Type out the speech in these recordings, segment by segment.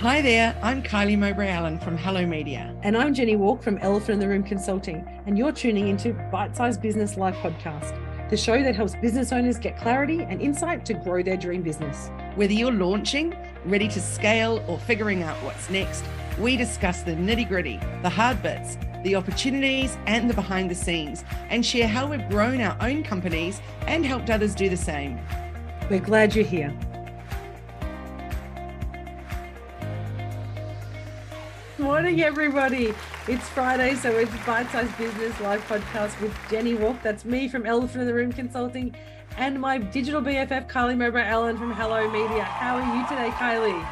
Hi there, I'm Kylie Mowbray Allen from Hello Media. And I'm Jenny Walk from Elephant in the Room Consulting, and you're tuning into Bite Size Business Life Podcast, the show that helps business owners get clarity and insight to grow their dream business. Whether you're launching, ready to scale, or figuring out what's next, we discuss the nitty gritty, the hard bits, the opportunities, and the behind the scenes, and share how we've grown our own companies and helped others do the same. We're glad you're here. Morning, everybody. It's Friday, so it's Bite Size Business Live Podcast with Jenny Walk. That's me from Elephant in the Room Consulting and my digital BFF, Kylie Mowbray Allen from Hello Media. How are you today, Kylie?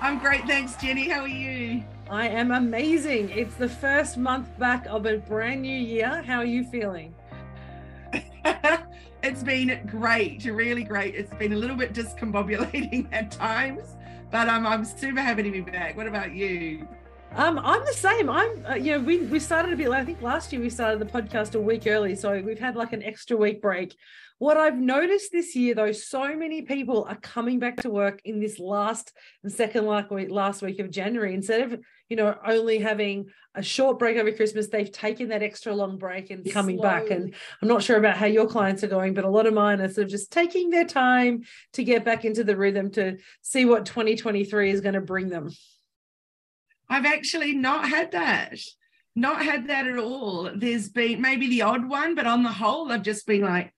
I'm great, thanks, Jenny. How are you? I am amazing. It's the first month back of a brand new year. How are you feeling? it's been great, really great. It's been a little bit discombobulating at times, but um, I'm super happy to be back. What about you? Um, I'm the same. I'm, uh, you know, we we started a bit. I think last year we started the podcast a week early, so we've had like an extra week break. What I've noticed this year, though, so many people are coming back to work in this last and second like week, last week of January instead of you know only having a short break over Christmas. They've taken that extra long break and coming Slowly. back. And I'm not sure about how your clients are going, but a lot of mine are sort of just taking their time to get back into the rhythm to see what 2023 is going to bring them. I've actually not had that. Not had that at all. There's been maybe the odd one, but on the whole, I've just been like,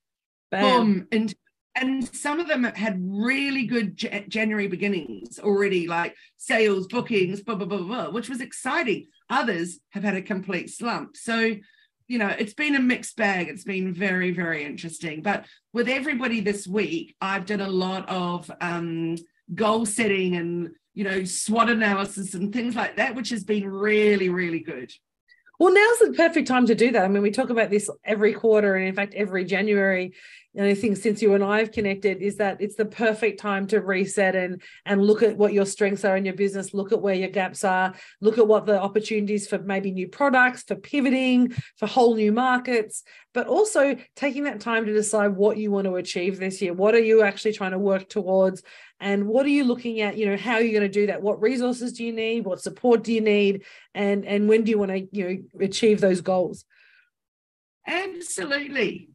Bam. boom. And and some of them had really good J- January beginnings already, like sales, bookings, blah, blah, blah, blah, which was exciting. Others have had a complete slump. So, you know, it's been a mixed bag. It's been very, very interesting. But with everybody this week, I've done a lot of um, goal setting and you know, SWOT analysis and things like that, which has been really, really good. Well, now's the perfect time to do that. I mean, we talk about this every quarter, and in fact, every January. And I think since you and I have connected, is that it's the perfect time to reset and and look at what your strengths are in your business, look at where your gaps are, look at what the opportunities for maybe new products, for pivoting, for whole new markets, but also taking that time to decide what you want to achieve this year. What are you actually trying to work towards? And what are you looking at? You know how are you going to do that? What resources do you need? What support do you need? And and when do you want to you know achieve those goals? Absolutely.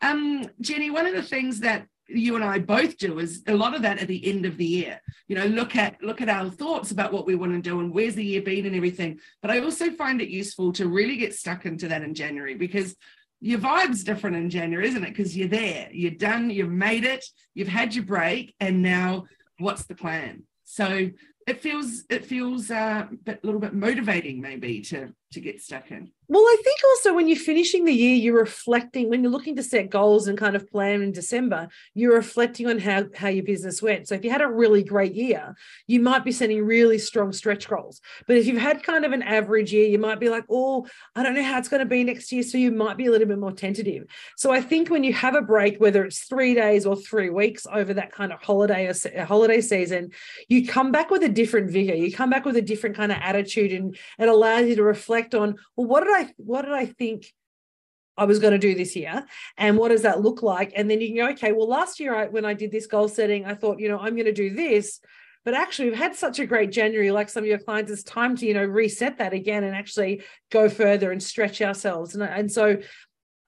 Um jenny one of the things that you and I both do is a lot of that at the end of the year. You know, look at look at our thoughts about what we want to do and where's the year been and everything. But I also find it useful to really get stuck into that in January because your vibe's different in January, isn't it? Because you're there, you're done, you've made it, you've had your break, and now what's the plan? So it feels it feels uh, a bit, little bit motivating maybe to to get stuck in. Well, I think also when you're finishing the year, you're reflecting when you're looking to set goals and kind of plan in December, you're reflecting on how, how your business went. So if you had a really great year, you might be setting really strong stretch goals. But if you've had kind of an average year, you might be like, oh, I don't know how it's going to be next year. So you might be a little bit more tentative. So I think when you have a break, whether it's three days or three weeks over that kind of holiday uh, or uh, holiday season, you come back with a different vigor. You come back with a different kind of attitude and it allows you to reflect on, well, what did I I what did I think I was going to do this year and what does that look like? And then you can go, okay, well, last year I, when I did this goal setting, I thought, you know, I'm going to do this. But actually, we've had such a great January, like some of your clients, it's time to, you know, reset that again and actually go further and stretch ourselves. And, and so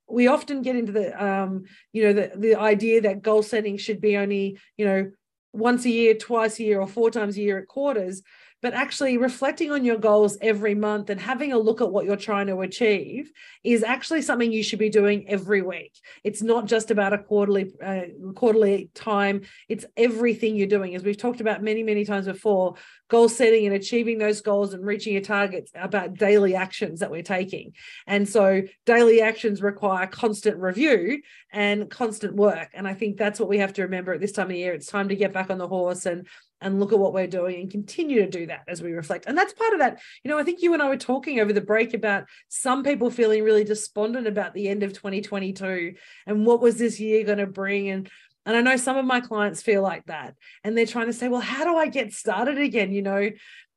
we often get into the um, you know, the the idea that goal setting should be only, you know, once a year, twice a year, or four times a year at quarters but actually reflecting on your goals every month and having a look at what you're trying to achieve is actually something you should be doing every week. It's not just about a quarterly uh, quarterly time. It's everything you're doing. As we've talked about many many times before, goal setting and achieving those goals and reaching your targets about daily actions that we're taking. And so daily actions require constant review and constant work. And I think that's what we have to remember at this time of year. It's time to get back on the horse and and look at what we're doing and continue to do that as we reflect. And that's part of that. You know, I think you and I were talking over the break about some people feeling really despondent about the end of 2022 and what was this year going to bring and and I know some of my clients feel like that. And they're trying to say, well, how do I get started again? You know,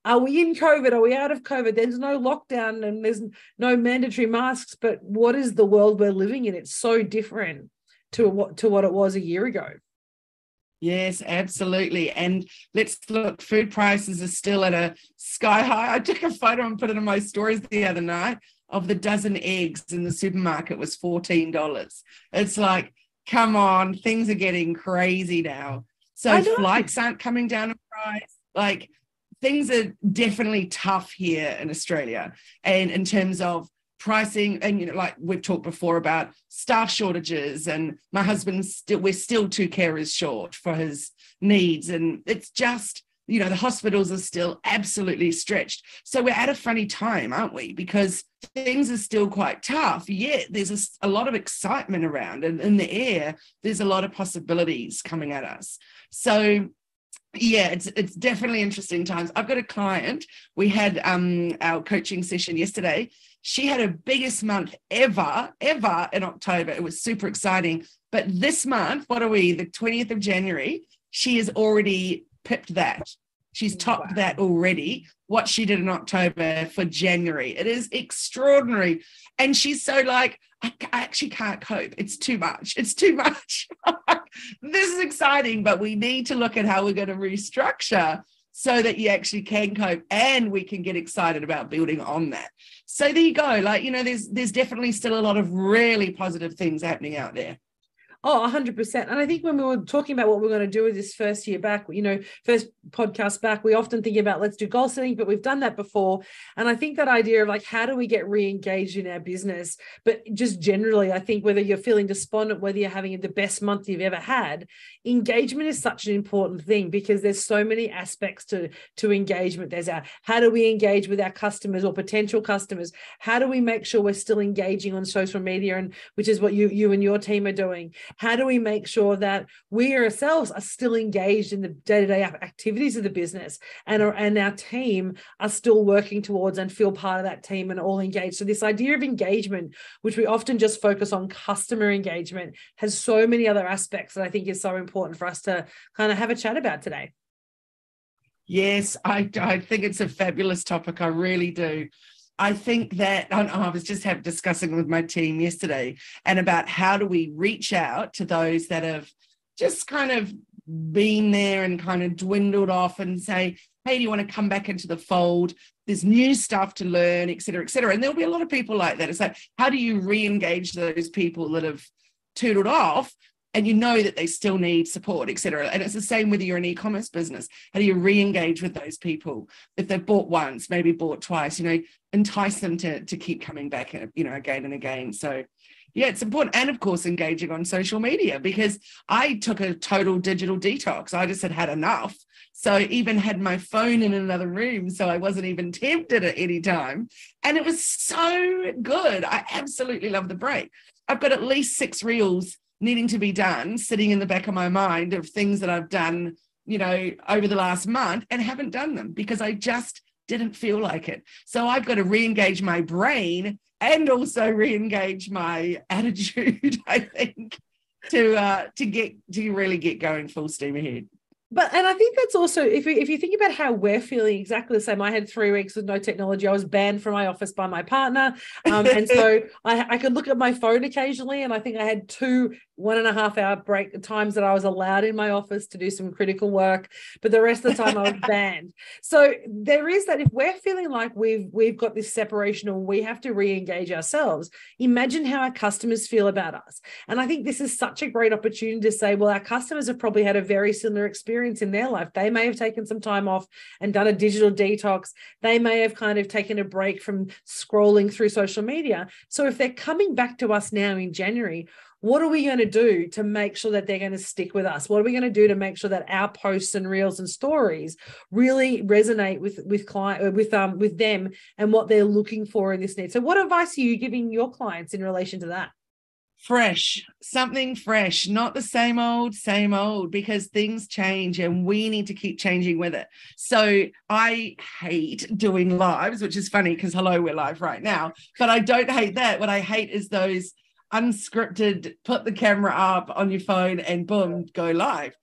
are we in COVID? Are we out of COVID? There's no lockdown and there's no mandatory masks. But what is the world we're living in? It's so different to what to what it was a year ago. Yes, absolutely. And let's look, food prices are still at a sky high. I took a photo and put it in my stories the other night of the dozen eggs in the supermarket was $14. It's like, come on, things are getting crazy now. So flights aren't coming down in price. Like things are definitely tough here in Australia. And in terms of pricing, and you know, like we've talked before about staff shortages, and my husband's still we're still two carers short for his needs. And it's just you know, the hospitals are still absolutely stretched. So we're at a funny time, aren't we? Because things are still quite tough. Yet there's a, a lot of excitement around, and in the air, there's a lot of possibilities coming at us. So yeah it's it's definitely interesting times. I've got a client we had um our coaching session yesterday. She had her biggest month ever ever in october. It was super exciting. But this month what are we the 20th of january? She has already pipped that. She's mm, topped wow. that already. What she did in October for January. It is extraordinary. And she's so like, I, I actually can't cope. It's too much. It's too much. this is exciting, but we need to look at how we're going to restructure so that you actually can cope and we can get excited about building on that. So there you go. Like, you know, there's there's definitely still a lot of really positive things happening out there. Oh, 100%. And I think when we were talking about what we're going to do with this first year back, you know, first podcast back, we often think about let's do goal setting, but we've done that before. And I think that idea of like, how do we get re engaged in our business? But just generally, I think whether you're feeling despondent, whether you're having the best month you've ever had, engagement is such an important thing because there's so many aspects to, to engagement. There's our how do we engage with our customers or potential customers? How do we make sure we're still engaging on social media? And which is what you, you and your team are doing how do we make sure that we ourselves are still engaged in the day-to-day activities of the business and our, and our team are still working towards and feel part of that team and all engaged so this idea of engagement which we often just focus on customer engagement has so many other aspects that i think is so important for us to kind of have a chat about today Yes, I, I think it's a fabulous topic. I really do. I think that I was just have, discussing with my team yesterday and about how do we reach out to those that have just kind of been there and kind of dwindled off and say, hey, do you want to come back into the fold? There's new stuff to learn, et cetera, et cetera. And there'll be a lot of people like that. It's like, how do you re-engage those people that have tootled off and you know that they still need support, etc. And it's the same whether you're an e-commerce business. How do you re-engage with those people if they've bought once, maybe bought twice? You know, entice them to to keep coming back, uh, you know, again and again. So yeah, it's important. And of course, engaging on social media because I took a total digital detox. I just had had enough. So I even had my phone in another room. So I wasn't even tempted at any time. And it was so good. I absolutely love the break. I've got at least six reels needing to be done sitting in the back of my mind of things that I've done, you know, over the last month and haven't done them because I just didn't feel like it. So I've got to re-engage my brain and also re-engage my attitude, I think, to uh to get to really get going full steam ahead but and I think that's also if you, if you think about how we're feeling exactly the same. I had three weeks with no technology. I was banned from my office by my partner, um, and so I, I could look at my phone occasionally. And I think I had two one and a half hour break the times that I was allowed in my office to do some critical work, but the rest of the time I was banned. So there is that if we're feeling like we've we've got this separation or we have to re-engage ourselves, imagine how our customers feel about us. And I think this is such a great opportunity to say, well, our customers have probably had a very similar experience in their life. They may have taken some time off and done a digital detox. They may have kind of taken a break from scrolling through social media. So if they're coming back to us now in January, what are we going to do to make sure that they're going to stick with us what are we going to do to make sure that our posts and reels and stories really resonate with with client with um with them and what they're looking for in this need so what advice are you giving your clients in relation to that fresh, something fresh, not the same old, same old, because things change and we need to keep changing with it. So I hate doing lives, which is funny because hello, we're live right now, but I don't hate that. What I hate is those unscripted, put the camera up on your phone and boom, go live.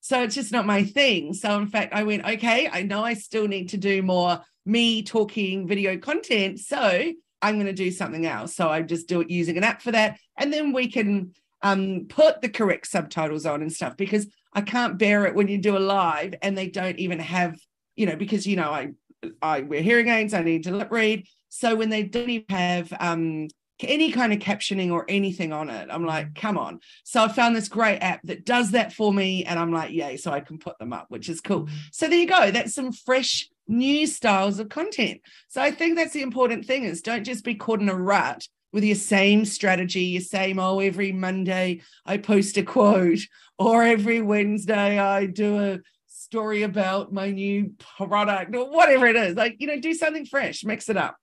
So it's just not my thing. So in fact, I went, okay, I know I still need to do more me talking video content. So I'm going to do something else. So I just do it using an app for that. And then we can um, put the correct subtitles on and stuff because I can't bear it when you do a live and they don't even have, you know, because you know I I wear hearing aids, I need to lip read. So when they don't even have um, any kind of captioning or anything on it, I'm like, come on. So I found this great app that does that for me, and I'm like, yay! So I can put them up, which is cool. Mm. So there you go. That's some fresh new styles of content. So I think that's the important thing: is don't just be caught in a rut with your same strategy, your same, oh, every Monday I post a quote, or every Wednesday I do a story about my new product, or whatever it is. Like, you know, do something fresh, mix it up.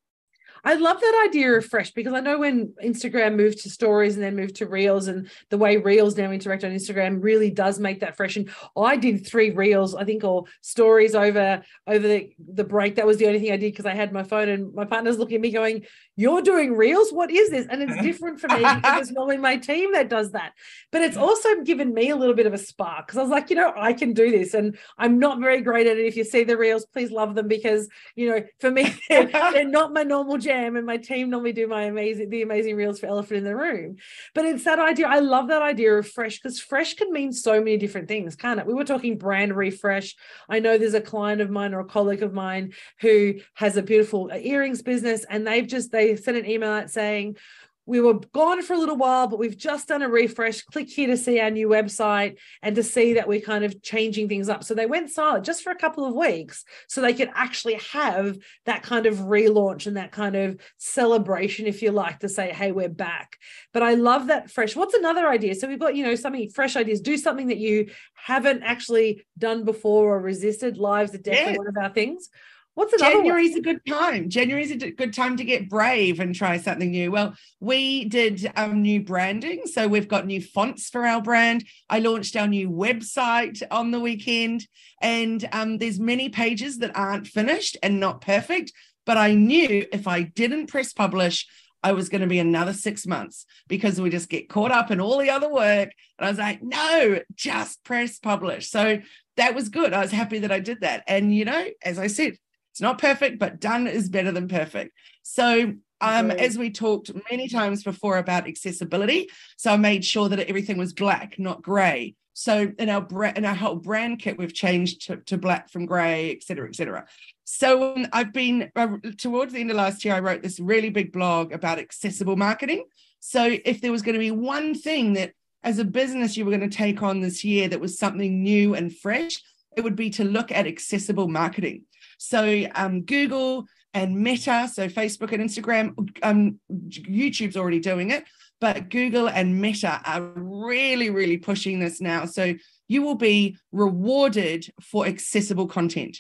I love that idea of fresh because I know when Instagram moved to stories and then moved to reels and the way reels now interact on Instagram really does make that fresh. And I did three reels, I think, or stories over over the, the break. That was the only thing I did because I had my phone and my partner's looking at me going, You're doing reels? What is this? And it's different for me because it's normally my team that does that. But it's also given me a little bit of a spark because I was like, you know, I can do this. And I'm not very great at it. If you see the reels, please love them because, you know, for me, they're, they're not my normal jam jam and my team normally do my amazing the amazing reels for elephant in the room but it's that idea i love that idea of fresh because fresh can mean so many different things can't it we were talking brand refresh i know there's a client of mine or a colleague of mine who has a beautiful earrings business and they've just they sent an email out saying we were gone for a little while, but we've just done a refresh. Click here to see our new website and to see that we're kind of changing things up. So they went silent just for a couple of weeks so they could actually have that kind of relaunch and that kind of celebration, if you like, to say, hey, we're back. But I love that fresh. What's another idea? So we've got, you know, something fresh ideas. Do something that you haven't actually done before or resisted. Lives are definitely one of our things. What's another January is a good time. January is a good time to get brave and try something new. Well, we did um, new branding. So we've got new fonts for our brand. I launched our new website on the weekend. And um, there's many pages that aren't finished and not perfect. But I knew if I didn't press publish, I was going to be another six months because we just get caught up in all the other work. And I was like, no, just press publish. So that was good. I was happy that I did that. And, you know, as I said, it's not perfect, but done is better than perfect. So um, as we talked many times before about accessibility, so I made sure that everything was black, not grey. So in our brand, in our whole brand kit, we've changed to, to black from grey, et cetera, et cetera. So um, I've been uh, towards the end of last year, I wrote this really big blog about accessible marketing. So if there was going to be one thing that as a business you were going to take on this year that was something new and fresh, it would be to look at accessible marketing. So um, Google and Meta, so Facebook and Instagram, um, YouTube's already doing it, but Google and Meta are really, really pushing this now. So you will be rewarded for accessible content.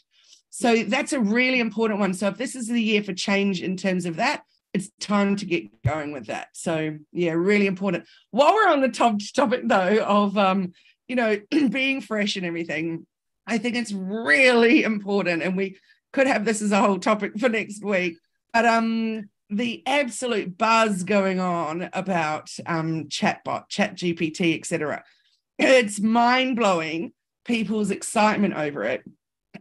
So that's a really important one. So if this is the year for change in terms of that, it's time to get going with that. So yeah, really important. While we're on the top topic though of um, you know, being fresh and everything, I think it's really important, and we could have this as a whole topic for next week. But um, the absolute buzz going on about um, chatbot, chat GPT, etc. It's mind blowing people's excitement over it.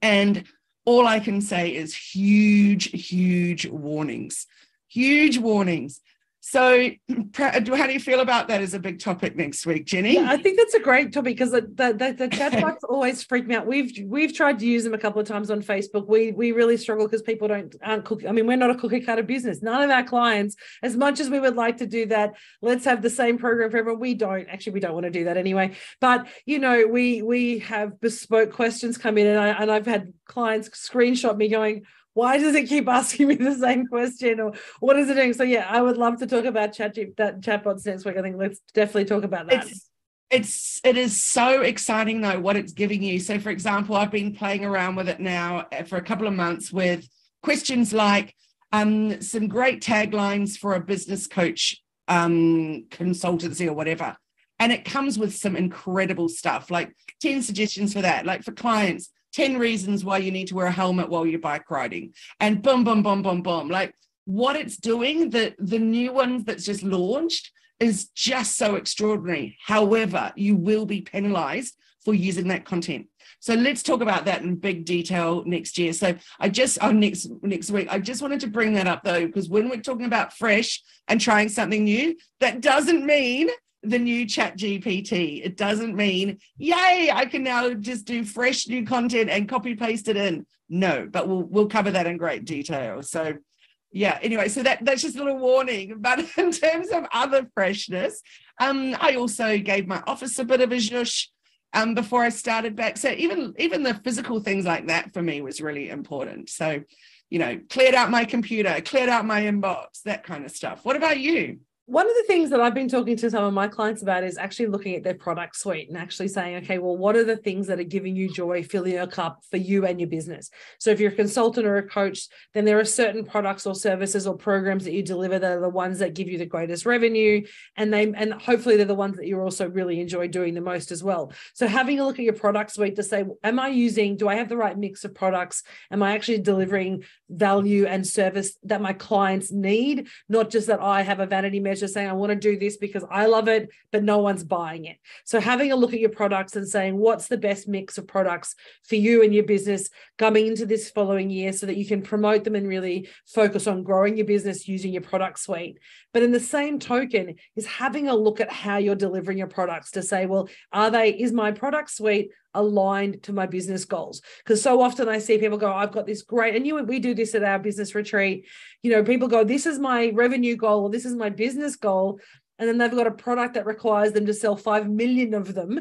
And all I can say is huge, huge warnings, huge warnings. So, how do you feel about that as a big topic next week, Jenny? Yeah, I think that's a great topic because the, the, the, the chatbots always freak me out. We've we've tried to use them a couple of times on Facebook. We we really struggle because people don't aren't cook. I mean, we're not a cookie cutter business. None of our clients, as much as we would like to do that, let's have the same program for everyone. We don't actually. We don't want to do that anyway. But you know, we we have bespoke questions come in, and I and I've had clients screenshot me going why does it keep asking me the same question or what is it doing? So yeah, I would love to talk about chat that chatbots next week. I think let's definitely talk about that. It's, it's it is so exciting though what it's giving you. So for example, I've been playing around with it now uh, for a couple of months with questions like um, some great taglines for a business coach um, consultancy or whatever. And it comes with some incredible stuff, like 10 suggestions for that, like for clients 10 reasons why you need to wear a helmet while you're bike riding. And boom boom boom boom boom. Like what it's doing the the new ones that's just launched is just so extraordinary. However you will be penalized for using that content. So let's talk about that in big detail next year. So i just on oh, next next week i just wanted to bring that up though because when we're talking about fresh and trying something new that doesn't mean the new chat GPT. It doesn't mean, yay, I can now just do fresh new content and copy paste it in. No, but we'll we'll cover that in great detail. So yeah, anyway, so that that's just a little warning. But in terms of other freshness, um, I also gave my office a bit of a zhush um, before I started back. So even even the physical things like that for me was really important. So, you know, cleared out my computer, cleared out my inbox, that kind of stuff. What about you? One of the things that I've been talking to some of my clients about is actually looking at their product suite and actually saying, okay, well, what are the things that are giving you joy, filling your cup for you and your business? So if you're a consultant or a coach, then there are certain products or services or programs that you deliver that are the ones that give you the greatest revenue. And they and hopefully they're the ones that you also really enjoy doing the most as well. So having a look at your product suite to say, am I using, do I have the right mix of products? Am I actually delivering value and service that my clients need, not just that I have a vanity measure just saying, I want to do this because I love it, but no one's buying it. So having a look at your products and saying, what's the best mix of products for you and your business coming into this following year so that you can promote them and really focus on growing your business using your product suite. But in the same token, is having a look at how you're delivering your products to say, well, are they, is my product suite aligned to my business goals. Because so often i see people go i've got this great and you we do this at our business retreat. You know people go this is my revenue goal or this is my business goal and then they've got a product that requires them to sell 5 million of them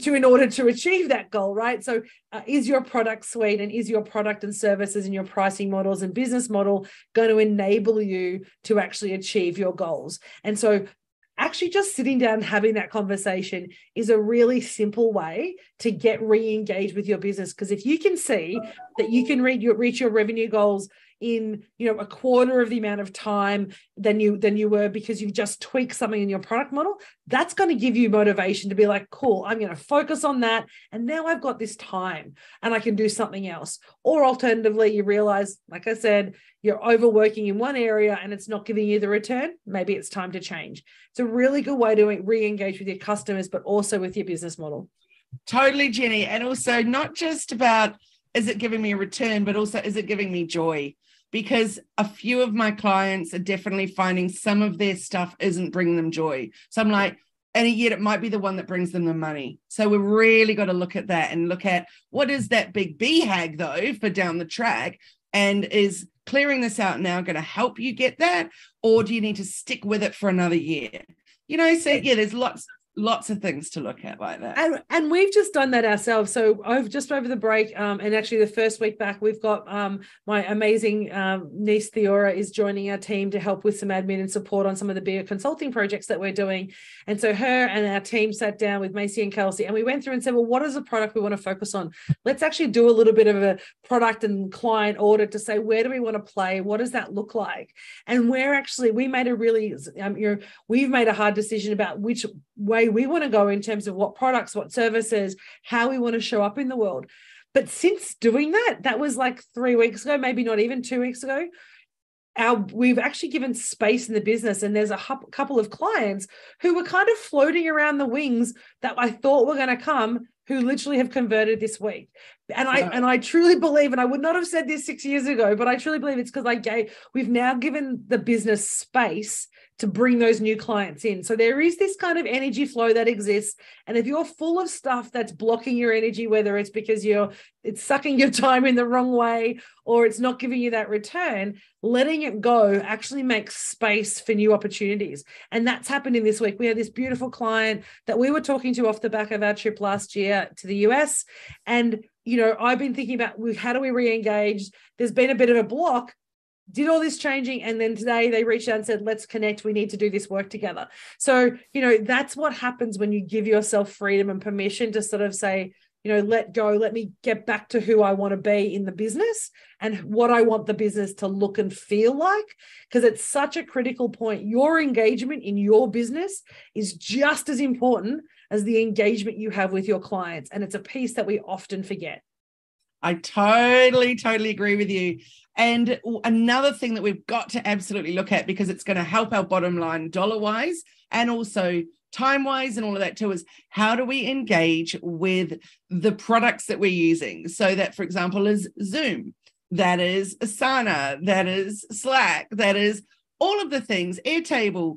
to in order to achieve that goal right? So uh, is your product suite and is your product and services and your pricing models and business model going to enable you to actually achieve your goals? And so actually just sitting down and having that conversation is a really simple way to get re-engaged with your business. Because if you can see that you can read your, reach your revenue goals in you know a quarter of the amount of time than you than you were because you've just tweaked something in your product model that's going to give you motivation to be like cool i'm going to focus on that. And now i've got this time and i can do something else. Or alternatively you realize like i said you're overworking in one area and it's not giving you the return. Maybe it's time to change. It's a really good way to re-engage with your customers but also with your business model. Totally jenny. And also not just about is it giving me a return but also is it giving me joy because a few of my clients are definitely finding some of their stuff isn't bringing them joy. So I'm like, and yet it might be the one that brings them the money. So we've really got to look at that and look at what is that big BHAG though for down the track and is clearing this out now going to help you get that or do you need to stick with it for another year? You know, so yeah, there's lots lots of things to look at like that. And, and we've just done that ourselves. So I've just over the break, um, and actually the first week back, we've got um, my amazing um, niece Theora is joining our team to help with some admin and support on some of the beer consulting projects that we're doing. And so her and our team sat down with Macy and Kelsey, and we went through and said, well, what is the product we want to focus on? Let's actually do a little bit of a product and client audit to say where do we want to play? What does that look like? And we're actually we made a really, um, you we've made a hard decision about which way we want to go in terms of what products, what services, how we want to show up in the world. But since doing that, that was like three weeks ago, maybe not even two weeks ago. Our, we've actually given space in the business, and there's a hu- couple of clients who were kind of floating around the wings that I thought were going to come, who literally have converted this week. And I and I truly believe, and I would not have said this six years ago, but I truly believe it's because I gave we've now given the business space to bring those new clients in. So there is this kind of energy flow that exists. And if you're full of stuff that's blocking your energy, whether it's because you're it's sucking your time in the wrong way or it's not giving you that return, letting it go actually makes space for new opportunities. And that's happened in this week. We had this beautiful client that we were talking to off the back of our trip last year to the US. And you know, I've been thinking about how do we re-engage? There's been a bit of a block, did all this changing and then today they reached out and said let's connect. We need to do this work together. So you know that's what happens when you give yourself freedom and permission to sort of say you know let go. Let me get back to who i want to be in the business and what i want the business to look and feel like. Because it's such a critical point. Your engagement in your business is just as important as the engagement you have with your clients and it's a piece that we often forget I totally, totally agree with you. And another thing that we've got to absolutely look at because it's going to help our bottom line dollar wise and also time wise and all of that too is how do we engage with the products that we're using? So, that for example, is Zoom, that is Asana, that is Slack, that is all of the things, Airtable.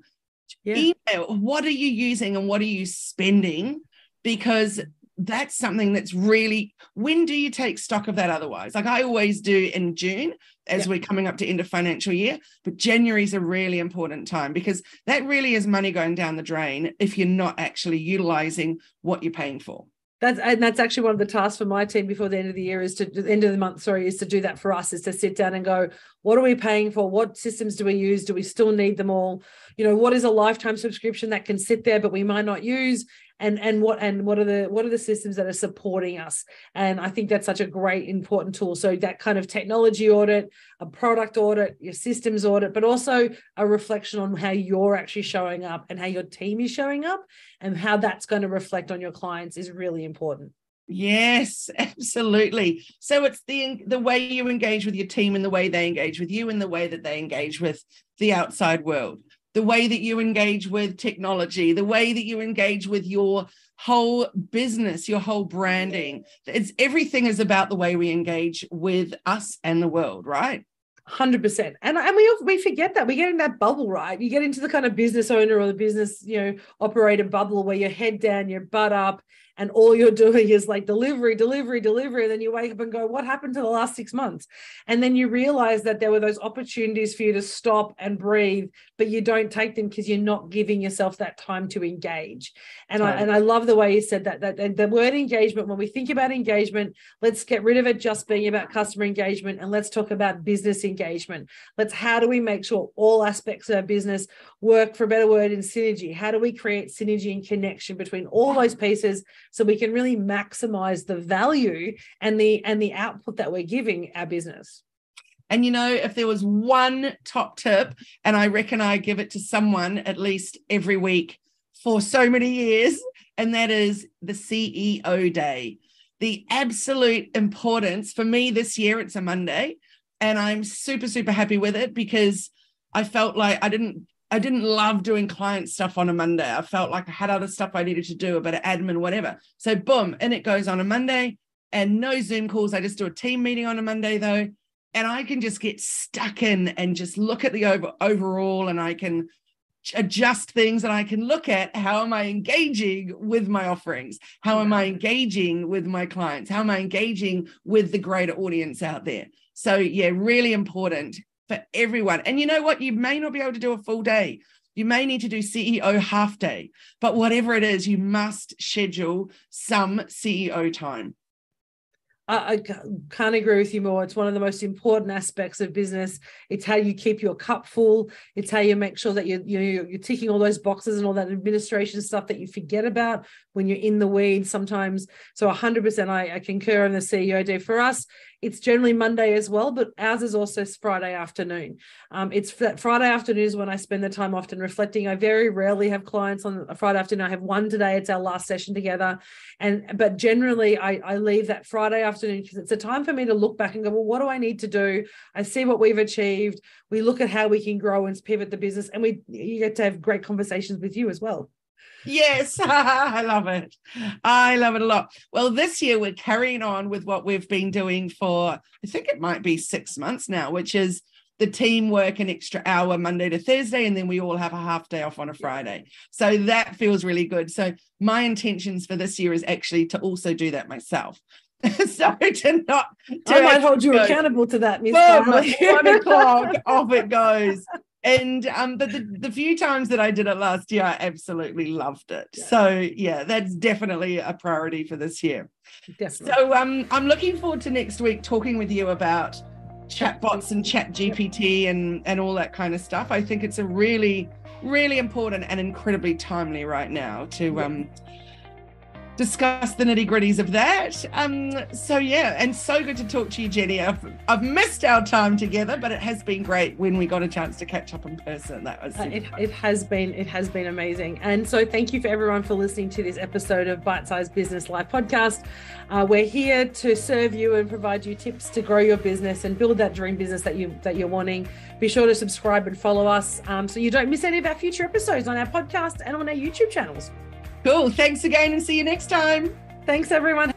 yeah. email what are you using and what are you spending because that's something that's really when do you take stock of that otherwise? Like i always do in june as yeah. we're coming up to end of financial year but january is a really important time because that really is money going down the drain if you're not actually utilizing what you're paying for. That's and that's actually one of the tasks for my team before the end of the year is to the end of the month sorry is to do that for us is to sit down and go what are we paying for? What systems do we use? Do we still need them all? You know what is a lifetime subscription that can sit there but we might not use and and what and what are the what are the systems that are supporting us? And i think that's such a great important tool. So that kind of technology audit a product audit your systems audit but also a reflection on how you're actually showing up and how your team is showing up and how that's going to reflect on your clients is really important. Yes, absolutely. So it's the the way you engage with your team and the way they engage with you and the way that they engage with the outside world the way that you engage with technology, the way that you engage with your whole business, your whole branding. It's everything is about the way we engage with us and the world, right? Hundred percent, and and we we forget that we get in that bubble, right? You get into the kind of business owner or the business you know operator bubble where your head down, your butt up, and all you're doing is like delivery, delivery, delivery. And then you wake up and go, what happened to the last six months? And then you realize that there were those opportunities for you to stop and breathe, but you don't take them because you're not giving yourself that time to engage. And I and I love the way you said that that the word engagement, when we think about engagement, let's get rid of it just being about customer engagement and let's talk about business engagement. Let's how do we make sure all aspects of our business work for a better word in synergy? How do we create synergy and connection between all those pieces? so we can really maximize the value and the and the output that we're giving our business and you know if there was one top tip and i reckon i give it to someone at least every week for so many years and that is the ceo day the absolute importance for me this year it's a monday and i'm super super happy with it because i felt like i didn't I didn't love doing client stuff on a Monday. I felt like I had other stuff I needed to do, a bit of admin, whatever. So boom, and it goes on a Monday and no Zoom calls. I just do a team meeting on a Monday though. And I can just get stuck in and just look at the over, overall and I can adjust things and I can look at how am I engaging with my offerings? How am I engaging with my clients? How am I engaging with the greater audience out there? So yeah, really important for everyone. And you know what? You may not be able to do a full day. You may need to do CEO half day, but whatever it is, you must schedule some CEO time. I, can't agree with you more. It's one of the most important aspects of business. It's how you keep your cup full. It's how you make sure that you're, you're, you're ticking all those boxes and all that administration stuff that you forget about when you're in the weeds sometimes. So 100% I, I concur on the CEO day. For us, it's generally Monday as well, but ours is also Friday afternoon. Um, it's Friday afternoon is when I spend the time often reflecting. I very rarely have clients on a Friday afternoon. I have one today. It's our last session together, and but generally I, I leave that Friday afternoon because it's a time for me to look back and go, well, what do I need to do? I see what we've achieved. We look at how we can grow and pivot the business, and we you get to have great conversations with you as well. Yes, I love it. I love it a lot. Well, this year we're carrying on with what we've been doing for, I think it might be six months now, which is the team work an extra hour Monday to Thursday, and then we all have a half day off on a Friday. So that feels really good. So my intentions for this year is actually to also do that myself. so to not to I might hold you go, accountable to that, Miss One o'clock off it goes and um but the, the few times that i did it last year i absolutely loved it yeah. so yeah that's definitely a priority for this year definitely. so um i'm looking forward to next week talking with you about chatbots and chat gpt and and all that kind of stuff i think it's a really really important and incredibly timely right now to um discuss the nitty gritties of that. Um, so yeah, and so good to talk to you, Jenny. I've, I've missed our time together, but it has been great when we got a chance to catch up in person. That was uh, it, it has been it has been amazing. And so thank you for everyone for listening to this episode of Bite Size Business Life podcast. Uh, we're here to serve you and provide you tips to grow your business and build that dream business that you that you're wanting. Be sure to subscribe and follow us um, so you don't miss any of our future episodes on our podcast and on our YouTube channels. Cool. Thanks again and see you next time. Thanks, everyone.